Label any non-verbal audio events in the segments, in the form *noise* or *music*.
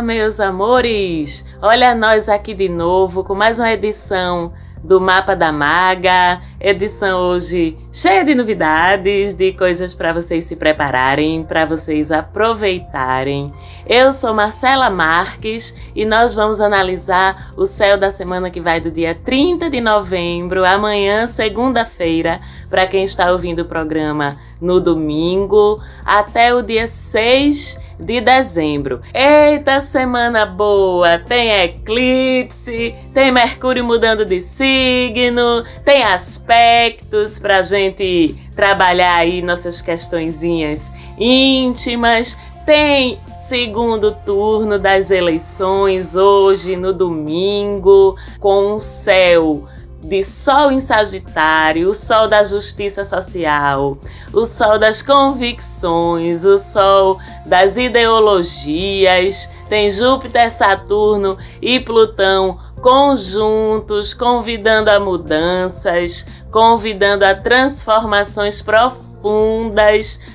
Olá, meus amores! Olha nós aqui de novo com mais uma edição do Mapa da Maga. Edição hoje cheia de novidades, de coisas para vocês se prepararem, para vocês aproveitarem. Eu sou Marcela Marques e nós vamos analisar o céu da semana que vai do dia 30 de novembro, amanhã, segunda-feira, para quem está ouvindo o programa no domingo, até o dia 6 de dezembro. Eita, semana boa! Tem eclipse, tem Mercúrio mudando de signo, tem aspectos pra gente trabalhar aí nossas questõezinhas íntimas, tem segundo turno das eleições hoje no domingo com o céu de Sol em Sagitário, o Sol da justiça social, o Sol das convicções, o Sol das ideologias, tem Júpiter, Saturno e Plutão conjuntos, convidando a mudanças, convidando a transformações profundas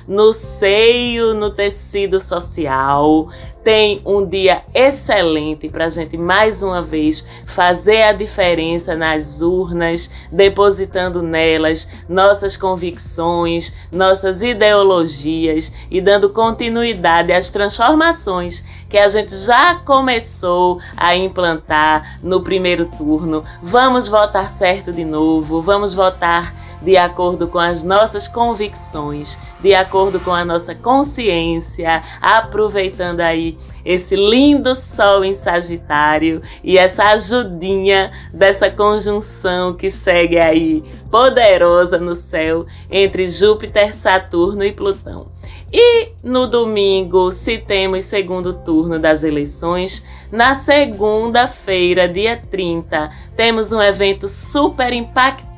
no seio, no tecido social, tem um dia excelente para a gente mais uma vez fazer a diferença nas urnas, depositando nelas nossas convicções, nossas ideologias e dando continuidade às transformações que a gente já começou a implantar no primeiro turno. Vamos votar certo de novo, vamos votar de acordo com as nossas convicções, de acordo com a nossa consciência, aproveitando aí esse lindo sol em Sagitário e essa ajudinha dessa conjunção que segue aí poderosa no céu entre Júpiter, Saturno e Plutão. E no domingo, se temos segundo turno das eleições, na segunda-feira, dia 30, temos um evento super impactante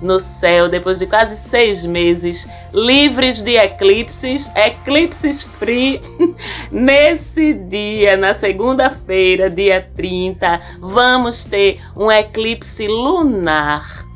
no céu depois de quase seis meses livres de eclipses, eclipses free. *laughs* Nesse dia, na segunda-feira, dia 30, vamos ter um eclipse lunar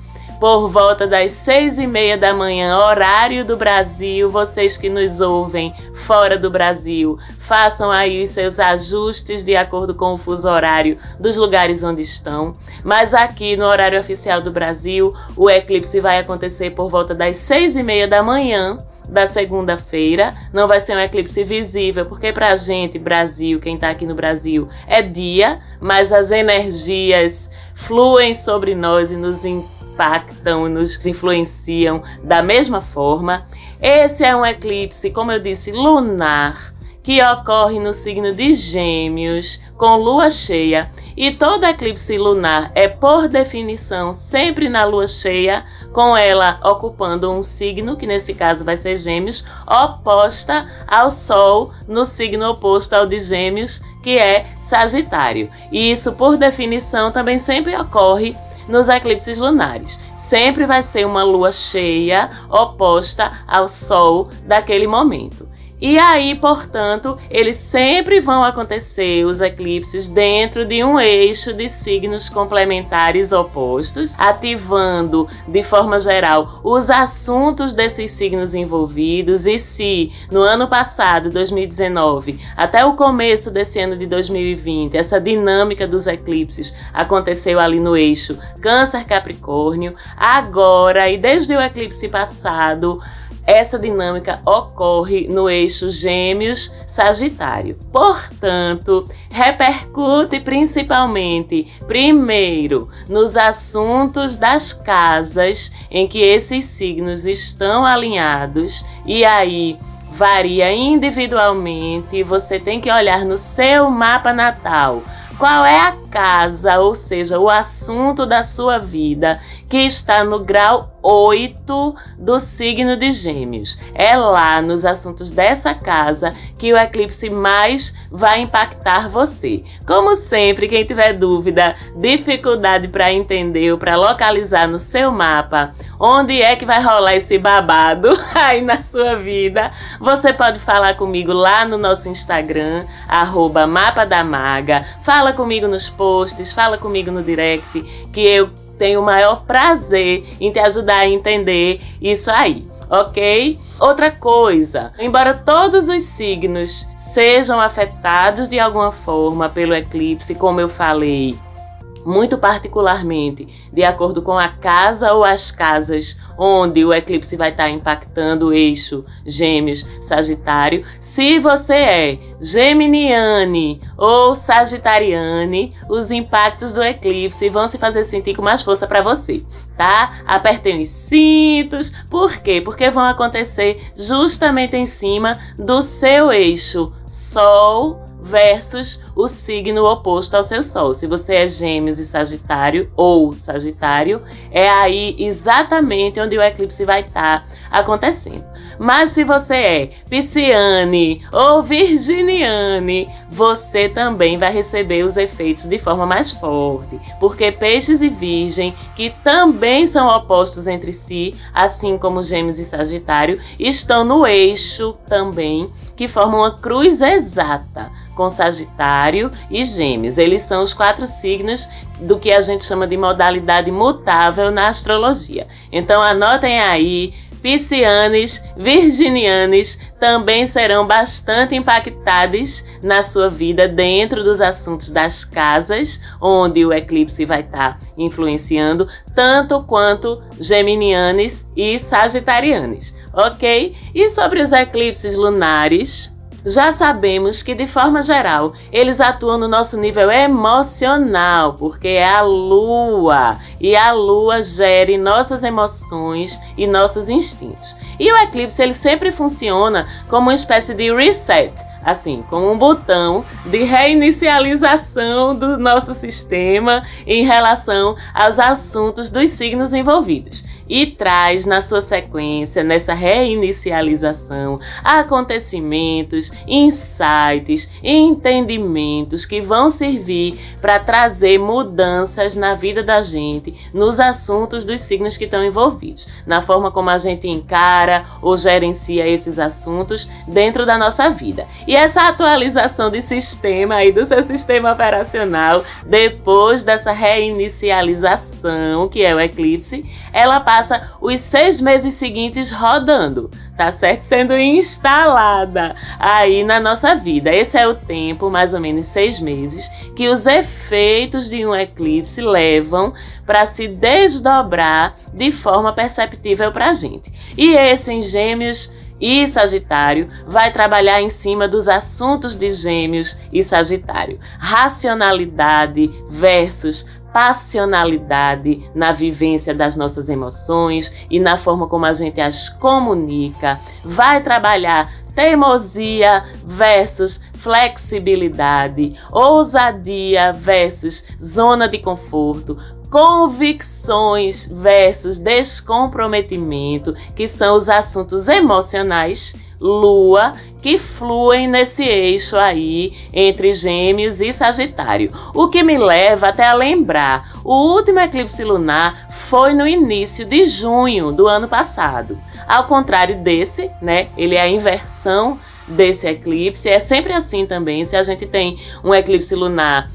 por volta das seis e meia da manhã, horário do Brasil. Vocês que nos ouvem fora do Brasil, façam aí os seus ajustes de acordo com o fuso horário dos lugares onde estão. Mas aqui no horário oficial do Brasil, o eclipse vai acontecer por volta das seis e meia da manhã da segunda-feira. Não vai ser um eclipse visível, porque para a gente, Brasil, quem está aqui no Brasil, é dia, mas as energias fluem sobre nós e nos impactam, nos influenciam da mesma forma. Esse é um eclipse, como eu disse, lunar que ocorre no signo de Gêmeos, com lua cheia, e todo eclipse lunar é, por definição, sempre na lua cheia, com ela ocupando um signo, que nesse caso vai ser Gêmeos, oposta ao Sol, no signo oposto ao de Gêmeos, que é Sagitário. E isso, por definição, também sempre ocorre nos eclipses lunares. Sempre vai ser uma lua cheia oposta ao Sol daquele momento. E aí, portanto, eles sempre vão acontecer os eclipses dentro de um eixo de signos complementares opostos, ativando de forma geral os assuntos desses signos envolvidos. E se no ano passado, 2019, até o começo desse ano de 2020, essa dinâmica dos eclipses aconteceu ali no eixo Câncer-Capricórnio, agora e desde o eclipse passado, essa dinâmica ocorre no eixo Gêmeos-Sagitário. Portanto, repercute principalmente, primeiro, nos assuntos das casas em que esses signos estão alinhados, e aí varia individualmente, você tem que olhar no seu mapa natal. Qual é a casa, ou seja, o assunto da sua vida que está no grau 8 do signo de Gêmeos. É lá nos assuntos dessa casa que o eclipse mais vai impactar você. Como sempre, quem tiver dúvida, dificuldade para entender ou para localizar no seu mapa onde é que vai rolar esse babado *laughs* aí na sua vida, você pode falar comigo lá no nosso Instagram, arroba Mapa da Maga. Fala comigo nos posts, fala comigo no direct, que eu tenho o maior prazer em te ajudar a entender isso aí. ok? Outra coisa, embora todos os signos sejam afetados de alguma forma pelo eclipse, como eu falei, muito particularmente de acordo com a casa ou as casas onde o eclipse vai estar impactando o eixo Gêmeos Sagitário. Se você é Geminiane ou Sagitariane, os impactos do eclipse vão se fazer sentir com mais força para você, tá? Apertem os cintos. Por quê? Porque vão acontecer justamente em cima do seu eixo Sol versus o signo oposto ao seu Sol. Se você é Gêmeos e Sagitário ou Sagitário, é aí exatamente onde o eclipse vai estar acontecendo. Mas se você é Pisciane ou Virginiane, você também vai receber os efeitos de forma mais forte, porque Peixes e Virgem, que também são opostos entre si, assim como Gêmeos e Sagitário, estão no eixo também que formam uma cruz exata com Sagitário e Gêmeos. Eles são os quatro signos do que a gente chama de modalidade mutável na astrologia. Então anotem aí, piscianes, virginianes também serão bastante impactados na sua vida dentro dos assuntos das casas, onde o eclipse vai estar influenciando, tanto quanto geminianes e sagitarianes, ok? E sobre os eclipses lunares, já sabemos que, de forma geral, eles atuam no nosso nível emocional, porque é a lua e a lua gere nossas emoções e nossos instintos. E o eclipse ele sempre funciona como uma espécie de reset, assim, como um botão de reinicialização do nosso sistema em relação aos assuntos dos signos envolvidos e traz na sua sequência, nessa reinicialização, acontecimentos, insights, entendimentos que vão servir para trazer mudanças na vida da gente, nos assuntos dos signos que estão envolvidos, na forma como a gente encara ou gerencia esses assuntos dentro da nossa vida. E essa atualização de sistema aí do seu sistema operacional, depois dessa reinicialização, que é o eclipse, ela passa os seis meses seguintes rodando, tá certo? Sendo instalada aí na nossa vida. Esse é o tempo, mais ou menos seis meses, que os efeitos de um eclipse levam para se desdobrar de forma perceptível para a gente. E esse em Gêmeos e Sagitário vai trabalhar em cima dos assuntos de Gêmeos e Sagitário. Racionalidade versus passionalidade na vivência das nossas emoções e na forma como a gente as comunica. Vai trabalhar teimosia versus flexibilidade, ousadia versus zona de conforto, convicções versus descomprometimento, que são os assuntos emocionais Lua que fluem nesse eixo aí entre Gêmeos e Sagitário. O que me leva até a lembrar, o último eclipse lunar foi no início de junho do ano passado. Ao contrário desse, né? Ele é a inversão desse eclipse. É sempre assim também. Se a gente tem um eclipse lunar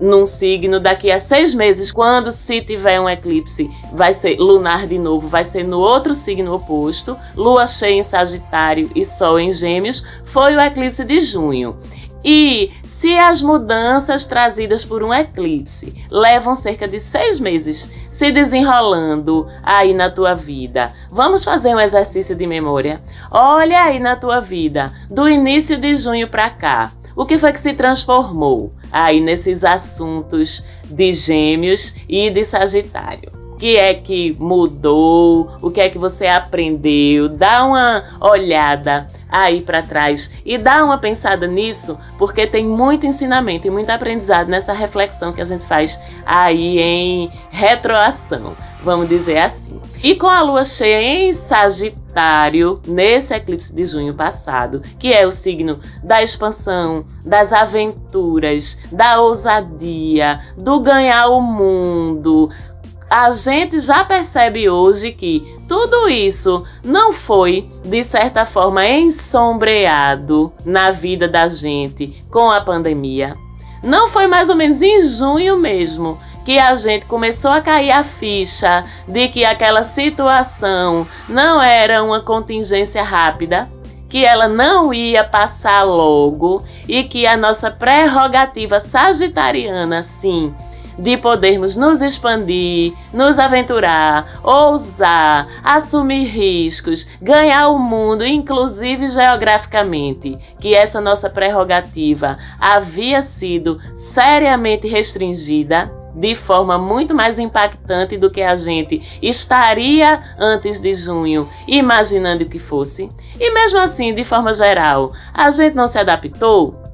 num signo, daqui a seis meses, quando se tiver um eclipse, vai ser lunar de novo, vai ser no outro signo oposto, lua cheia em Sagitário e Sol em Gêmeos, foi o eclipse de junho. E se as mudanças trazidas por um eclipse levam cerca de seis meses se desenrolando aí na tua vida, vamos fazer um exercício de memória. Olha aí na tua vida, do início de junho para cá, o que foi que se transformou aí nesses assuntos de Gêmeos e de Sagitário? que é que mudou, o que é que você aprendeu. Dá uma olhada aí para trás e dá uma pensada nisso, porque tem muito ensinamento e muito aprendizado nessa reflexão que a gente faz aí em retroação, vamos dizer assim. E com a lua cheia em Sagitário, nesse eclipse de junho passado, que é o signo da expansão, das aventuras, da ousadia, do ganhar o mundo, a gente já percebe hoje que tudo isso não foi, de certa forma, ensombreado na vida da gente com a pandemia. Não foi mais ou menos em junho mesmo que a gente começou a cair a ficha de que aquela situação não era uma contingência rápida, que ela não ia passar logo e que a nossa prerrogativa sagitariana, sim, de podermos nos expandir, nos aventurar, ousar, assumir riscos, ganhar o mundo, inclusive geograficamente, que essa nossa prerrogativa havia sido seriamente restringida de forma muito mais impactante do que a gente estaria antes de junho, imaginando que fosse. E mesmo assim, de forma geral, a gente não se adaptou?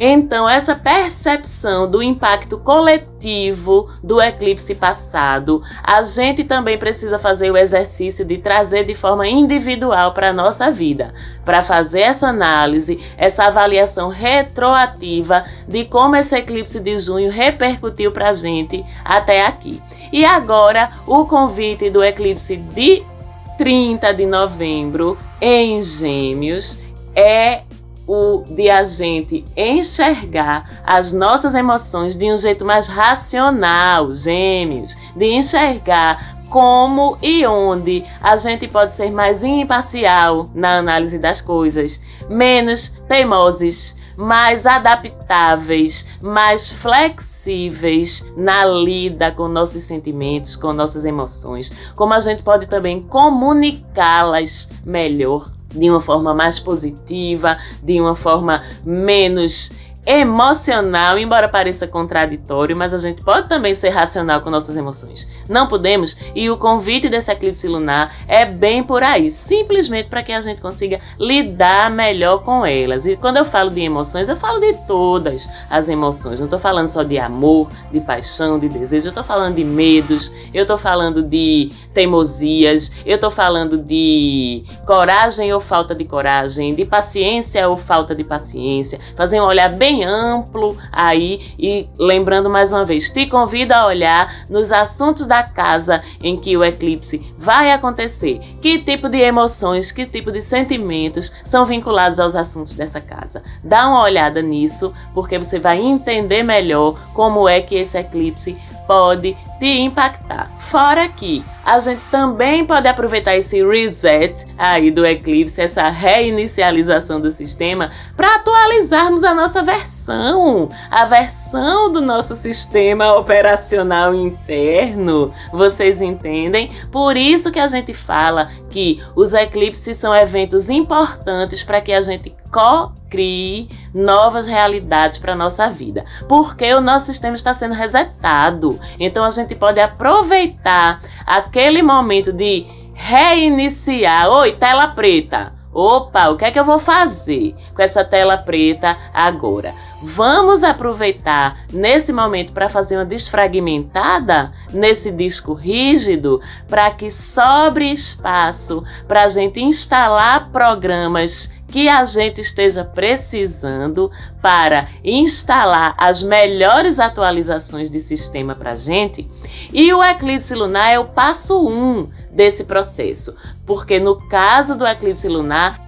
Então, essa percepção do impacto coletivo do eclipse passado, a gente também precisa fazer o exercício de trazer de forma individual para a nossa vida, para fazer essa análise, essa avaliação retroativa de como esse eclipse de junho repercutiu para a gente até aqui. E agora, o convite do eclipse de 30 de novembro em Gêmeos é o de a gente enxergar as nossas emoções de um jeito mais racional, gêmeos, de enxergar como e onde a gente pode ser mais imparcial na análise das coisas, menos teimosos, mais adaptáveis, mais flexíveis na lida com nossos sentimentos, com nossas emoções, como a gente pode também comunicá-las melhor de uma forma mais positiva, de uma forma menos emocional, embora pareça contraditório, mas a gente pode também ser racional com nossas emoções. Não podemos, e o convite desse eclipse lunar é bem por aí, simplesmente para que a gente consiga lidar melhor com elas. E quando eu falo de emoções, eu falo de todas as emoções. Não estou falando só de amor, de paixão, de desejo, eu estou falando de medos, eu estou falando de teimosias, eu estou falando de coragem ou falta de coragem, de paciência ou falta de paciência. Fazer um olhar bem amplo aí e lembrando mais uma vez, te convido a olhar nos assuntos da casa em que o eclipse vai acontecer. Que tipo de emoções, que tipo de sentimentos são vinculados aos assuntos dessa casa. Dá uma olhada nisso, porque você vai entender melhor como é que esse eclipse pode te impactar. Fora que a gente também pode aproveitar esse reset aí do eclipse, essa reinicialização do sistema, para atualizarmos a nossa versão, a versão do nosso sistema operacional interno. Vocês entendem? Por isso que a gente fala que os eclipses são eventos importantes para que a gente co-crie novas realidades para nossa vida, porque o nosso sistema está sendo resetado. Então a gente pode aproveitar aquele momento de reiniciar. Oi, tela preta. Opa, o que é que eu vou fazer com essa tela preta agora? Vamos aproveitar nesse momento para fazer uma desfragmentada nesse disco rígido para que sobre espaço para a gente instalar programas que a gente esteja precisando para instalar as melhores atualizações de sistema para gente. E o eclipse lunar é o passo 1 um desse processo, porque no caso do eclipse lunar,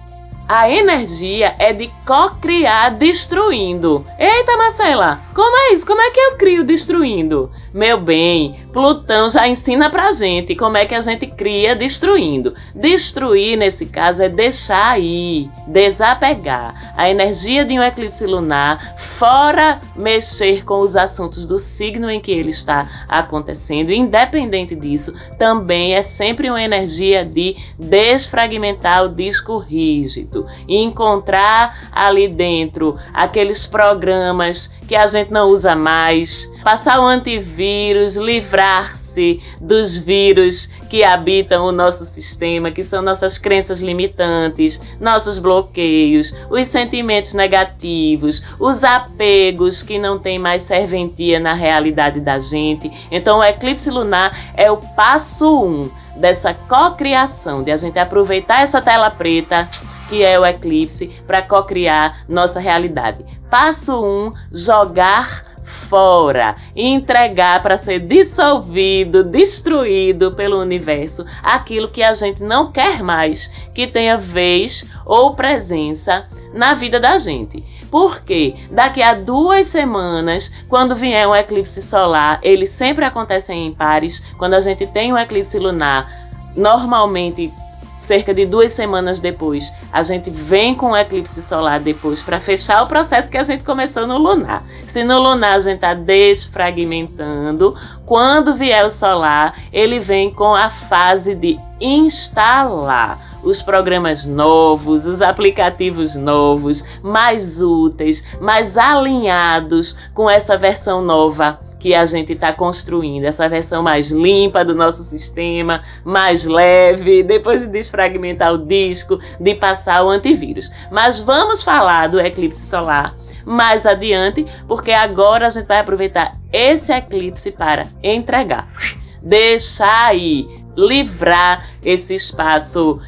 a energia é de co-criar destruindo. Eita, Marcela, como é isso? Como é que eu crio destruindo? Meu bem, Plutão já ensina pra gente como é que a gente cria destruindo. Destruir, nesse caso, é deixar ir, desapegar. A energia de um eclipse lunar, fora mexer com os assuntos do signo em que ele está acontecendo, independente disso, também é sempre uma energia de desfragmentar o disco rígido e encontrar ali dentro aqueles programas que a gente não usa mais, passar o antivírus, livrar-se dos vírus que habitam o nosso sistema, que são nossas crenças limitantes, nossos bloqueios, os sentimentos negativos, os apegos que não têm mais serventia na realidade da gente. Então, o eclipse lunar é o passo um dessa cocriação, de a gente aproveitar essa tela preta que é o eclipse, para co-criar nossa realidade. Passo 1: um, jogar fora, entregar para ser dissolvido, destruído pelo universo aquilo que a gente não quer mais que tenha vez ou presença na vida da gente. Porque daqui a duas semanas, quando vier um eclipse solar, eles sempre acontecem em pares. Quando a gente tem um eclipse lunar, normalmente cerca de duas semanas depois, a gente vem com o eclipse solar depois para fechar o processo que a gente começou no lunar. Se no lunar a gente está desfragmentando, quando vier o solar, ele vem com a fase de instalar os programas novos, os aplicativos novos, mais úteis, mais alinhados com essa versão nova que a gente está construindo, essa versão mais limpa do nosso sistema, mais leve, depois de desfragmentar o disco, de passar o antivírus. Mas vamos falar do eclipse solar mais adiante, porque agora a gente vai aproveitar esse eclipse para entregar, deixar aí, livrar esse espaço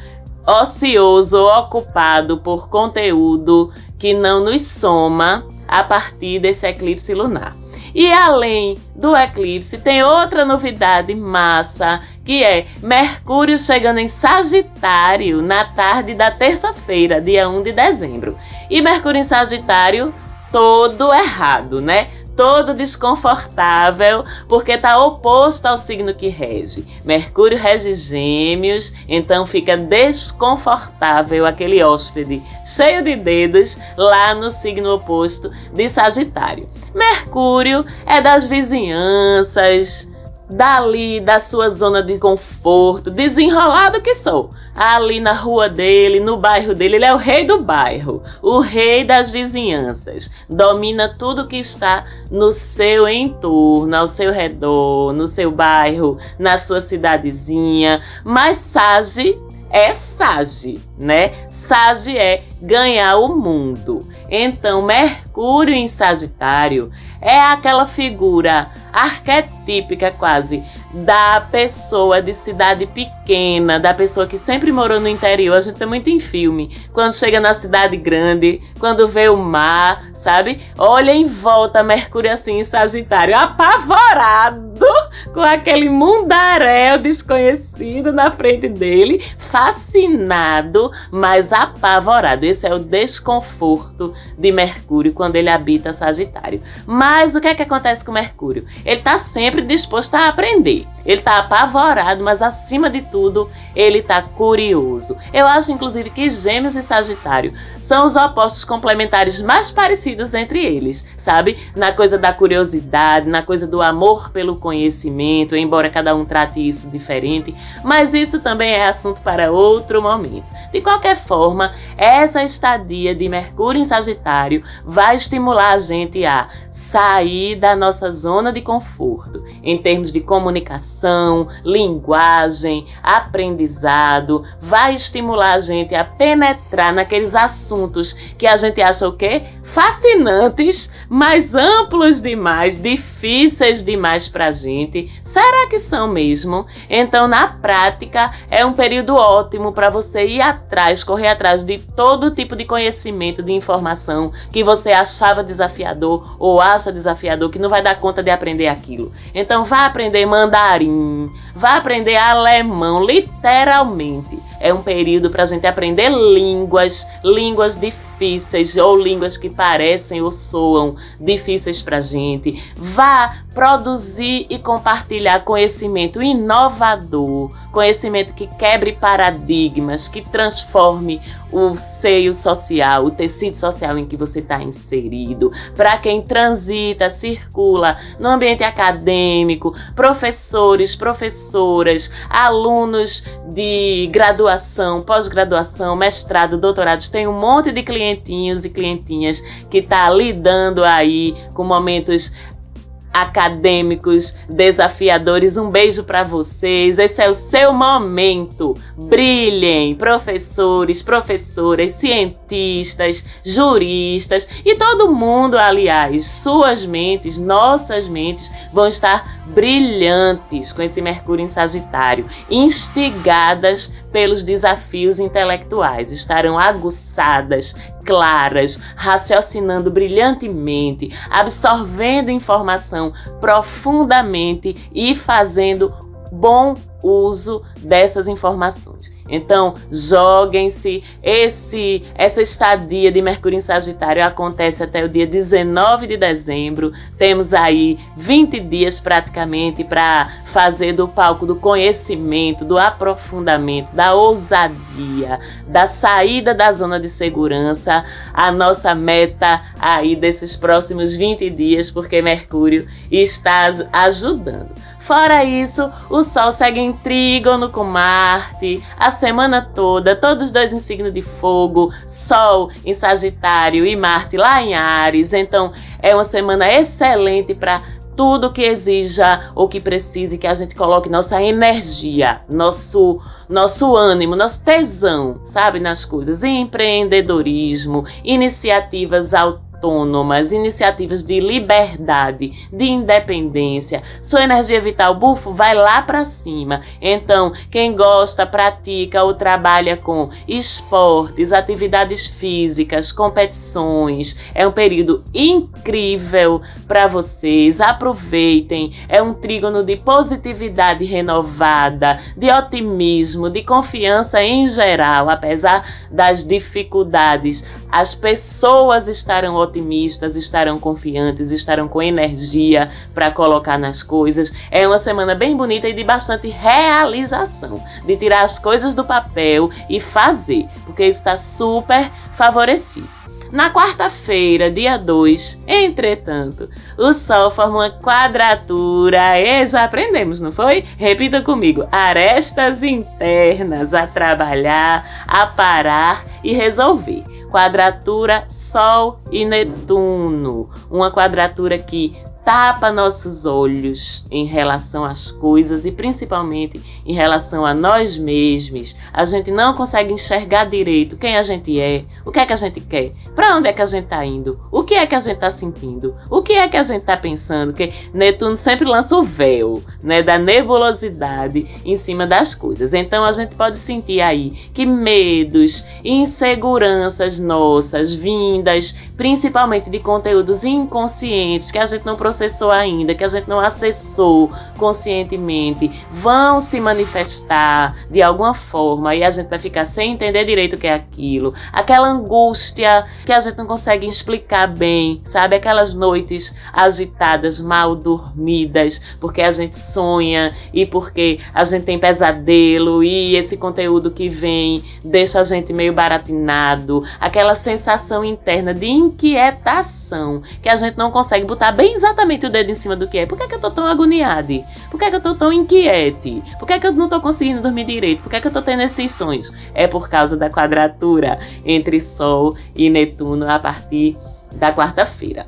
ocioso ocupado por conteúdo que não nos soma a partir desse eclipse lunar. E além do eclipse, tem outra novidade massa, que é Mercúrio chegando em Sagitário na tarde da terça-feira, dia 1 de dezembro. E Mercúrio em Sagitário, todo errado, né? Todo desconfortável, porque está oposto ao signo que rege. Mercúrio rege Gêmeos, então fica desconfortável aquele hóspede cheio de dedos lá no signo oposto de Sagitário. Mercúrio é das vizinhanças, dali da sua zona de conforto, desenrolado que sou ali na rua dele, no bairro dele. Ele é o rei do bairro, o rei das vizinhanças. Domina tudo que está no seu entorno, ao seu redor, no seu bairro, na sua cidadezinha. Mas Sage é Sage, né? Sage é ganhar o mundo. Então, Mercúrio em Sagitário é aquela figura arquetípica quase da pessoa de cidade pequena, da pessoa que sempre morou no interior. A gente é muito em filme. Quando chega na cidade grande, quando vê o mar, sabe? Olha em volta Mercúrio assim em Sagitário, apavorado com aquele mundaréu desconhecido na frente dele, fascinado, mas apavorado. Esse é o desconforto de Mercúrio quando ele habita Sagitário. Mas o que é que acontece com Mercúrio? Ele está sempre disposto a aprender. Ele está apavorado, mas acima de tudo, ele está curioso. Eu acho, inclusive, que Gêmeos e Sagitário são os opostos complementares mais parecidos entre eles, sabe? Na coisa da curiosidade, na coisa do amor pelo conhecimento, embora cada um trate isso diferente, mas isso também é assunto para outro momento. De qualquer forma, essa estadia de Mercúrio em Sagitário vai estimular a gente a sair da nossa zona de conforto em termos de comunicação, linguagem, aprendizado, vai estimular a gente a penetrar naqueles assuntos assuntos que a gente acha o quê? Fascinantes, mas amplos demais, difíceis demais pra gente. Será que são mesmo? Então, na prática, é um período ótimo para você ir atrás, correr atrás de todo tipo de conhecimento, de informação que você achava desafiador ou acha desafiador, que não vai dar conta de aprender aquilo. Então, vá aprender mandarim, vá aprender alemão, literalmente é um período para a gente aprender línguas, línguas difíceis ou línguas que parecem ou soam difíceis para gente. Vá produzir e compartilhar conhecimento inovador, conhecimento que quebre paradigmas, que transforme o seio social, o tecido social em que você está inserido. Para quem transita, circula no ambiente acadêmico, professores, professoras, alunos de graduação, pós-graduação, mestrado, doutorados, tem um monte de clientinhos e clientinhas que está lidando aí com momentos acadêmicos desafiadores. Um beijo para vocês. Esse é o seu momento. Brilhem, professores, professoras, cientistas, juristas e todo mundo, aliás, suas mentes, nossas mentes vão estar brilhantes com esse Mercúrio em Sagitário, instigadas pelos desafios intelectuais, estarão aguçadas, claras, raciocinando brilhantemente, absorvendo informação profundamente e fazendo bom uso dessas informações. Então, joguem-se. Esse essa estadia de Mercúrio em Sagitário acontece até o dia 19 de dezembro. Temos aí 20 dias praticamente para fazer do palco do conhecimento, do aprofundamento, da ousadia, da saída da zona de segurança, a nossa meta aí desses próximos 20 dias, porque Mercúrio está ajudando. Fora isso, o Sol segue em trígono com Marte a semana toda, todos dois em signo de fogo, Sol em Sagitário e Marte lá em Ares. Então, é uma semana excelente para tudo que exija ou que precise que a gente coloque nossa energia, nosso nosso ânimo, nosso tesão, sabe, nas coisas, empreendedorismo, iniciativas autônomas autônomas, iniciativas de liberdade, de independência. Sua energia vital bufo vai lá para cima. Então, quem gosta, pratica ou trabalha com esportes, atividades físicas, competições, é um período incrível para vocês. Aproveitem. É um trígono de positividade renovada, de otimismo, de confiança em geral, apesar das dificuldades. As pessoas estarão otimistas, estarão confiantes, estarão com energia para colocar nas coisas. É uma semana bem bonita e de bastante realização, de tirar as coisas do papel e fazer, porque está super favorecido. Na quarta-feira, dia 2, entretanto, o Sol forma uma quadratura e já aprendemos, não foi? Repita comigo: arestas internas a trabalhar, a parar e resolver quadratura Sol e Netuno, uma quadratura que tapa nossos olhos em relação às coisas e principalmente em relação a nós mesmos. A gente não consegue enxergar direito quem a gente é, o que é que a gente quer, para onde é que a gente está indo, o que é que a gente está sentindo, o que é que a gente está pensando. Que Netuno sempre lança o véu, né, da nebulosidade em cima das coisas. Então a gente pode sentir aí que medos, inseguranças nossas vindas, principalmente de conteúdos inconscientes que a gente não processou ainda, que a gente não acessou conscientemente, vão se manifestar de alguma forma e a gente vai ficar sem entender direito o que é aquilo. Aquela angústia que a gente não consegue explicar bem, sabe? Aquelas noites agitadas, mal dormidas, porque a gente sonha e porque a gente tem pesadelo e esse conteúdo que vem deixa a gente meio baratinado. Aquela sensação interna de inquietação que a gente não consegue botar bem exatamente o dedo em cima do que é. Por que, é que eu tô tão agoniada? Por que, é que eu tô tão inquiete? Por que, é que eu não tô conseguindo dormir direito? Por que, é que eu tô tendo esses sonhos? É por causa da quadratura entre Sol e Netuno a partir da quarta-feira.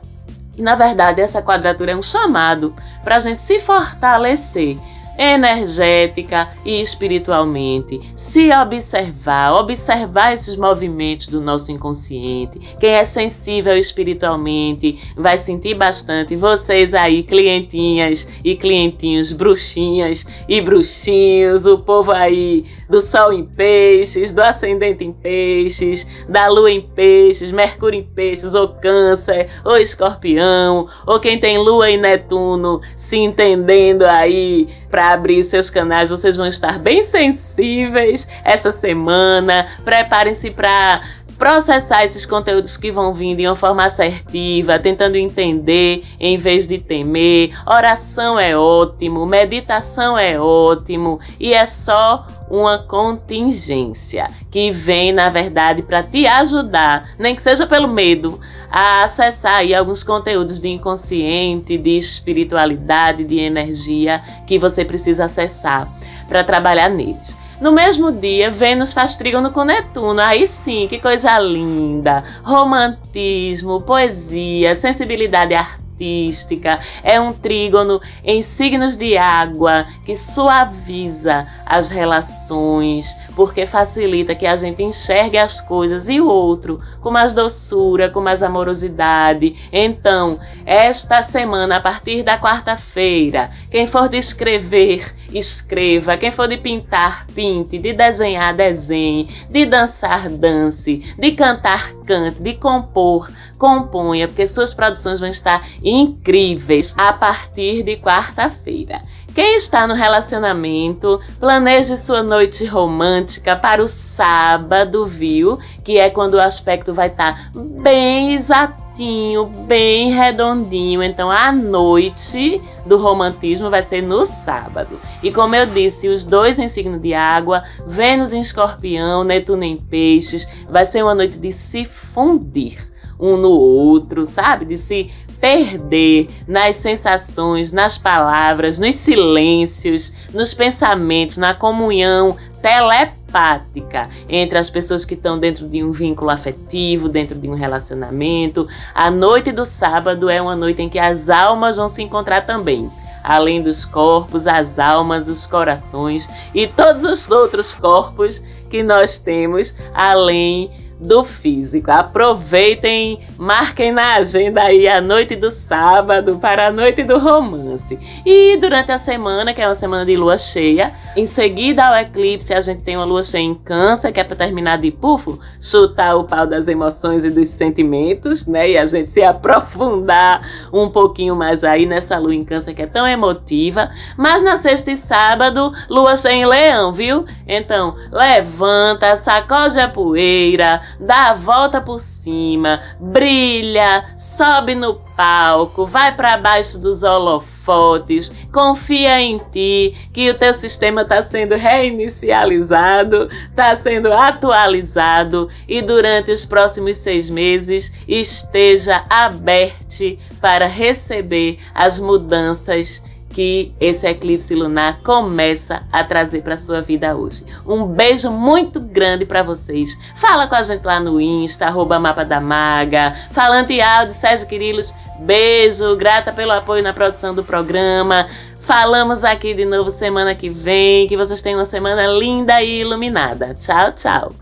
E na verdade, essa quadratura é um chamado para a gente se fortalecer energética e espiritualmente. Se observar, observar esses movimentos do nosso inconsciente. Quem é sensível espiritualmente vai sentir bastante. Vocês aí, clientinhas e clientinhos, bruxinhas e bruxinhos, o povo aí do Sol em Peixes, do Ascendente em Peixes, da Lua em Peixes, Mercúrio em Peixes, ou Câncer, ou Escorpião, ou quem tem Lua e Netuno se entendendo aí para abrir seus canais, vocês vão estar bem sensíveis essa semana. Preparem-se para processar esses conteúdos que vão vindo de uma forma assertiva, tentando entender em vez de temer. Oração é ótimo, meditação é ótimo e é só uma contingência que vem, na verdade, para te ajudar, nem que seja pelo medo, a acessar aí alguns conteúdos de inconsciente, de espiritualidade, de energia que você precisa acessar para trabalhar neles. No mesmo dia, Vênus faz trígono com Netuno. Aí sim, que coisa linda! Romantismo, poesia, sensibilidade artística artística, é um trígono em signos de água que suaviza as relações, porque facilita que a gente enxergue as coisas e o outro com mais doçura, com mais amorosidade. Então, esta semana, a partir da quarta-feira, quem for de escrever, escreva, quem for de pintar, pinte, de desenhar, desenhe, de dançar, dance, de cantar, cante, de compor, componha, porque suas produções vão estar incríveis a partir de quarta-feira. Quem está no relacionamento, planeje sua noite romântica para o sábado, viu? Que é quando o aspecto vai estar bem exatinho, bem redondinho. Então a noite do romantismo vai ser no sábado. E como eu disse, os dois em signo de água, Vênus em escorpião, Netuno em peixes, vai ser uma noite de se fundir um no outro, sabe? De se perder nas sensações, nas palavras, nos silêncios, nos pensamentos, na comunhão telepática entre as pessoas que estão dentro de um vínculo afetivo, dentro de um relacionamento. A noite do sábado é uma noite em que as almas vão se encontrar também. Além dos corpos, as almas, os corações e todos os outros corpos que nós temos, além do físico. Aproveitem, marquem na agenda aí a noite do sábado para a noite do romance. E durante a semana, que é uma semana de lua cheia, em seguida ao eclipse, a gente tem uma lua cheia em câncer, que é para terminar de pufo, chutar o pau das emoções e dos sentimentos, né? E a gente se aprofundar um pouquinho mais aí nessa lua em câncer que é tão emotiva. Mas na sexta e sábado, lua cheia em leão, viu? Então, levanta, sacode a poeira, dá a volta por cima, brilha, sobe no palco, vai para baixo dos holofotes, confia em ti que o teu sistema está sendo reinicializado, está sendo atualizado e durante os próximos seis meses esteja aberto para receber as mudanças que esse eclipse lunar começa a trazer para sua vida hoje. Um beijo muito grande para vocês. Fala com a gente lá no Insta, arroba Mapa da Maga, Falante Áudio, Sérgio Quirilos. Beijo, grata pelo apoio na produção do programa. Falamos aqui de novo semana que vem. Que vocês tenham uma semana linda e iluminada. Tchau, tchau.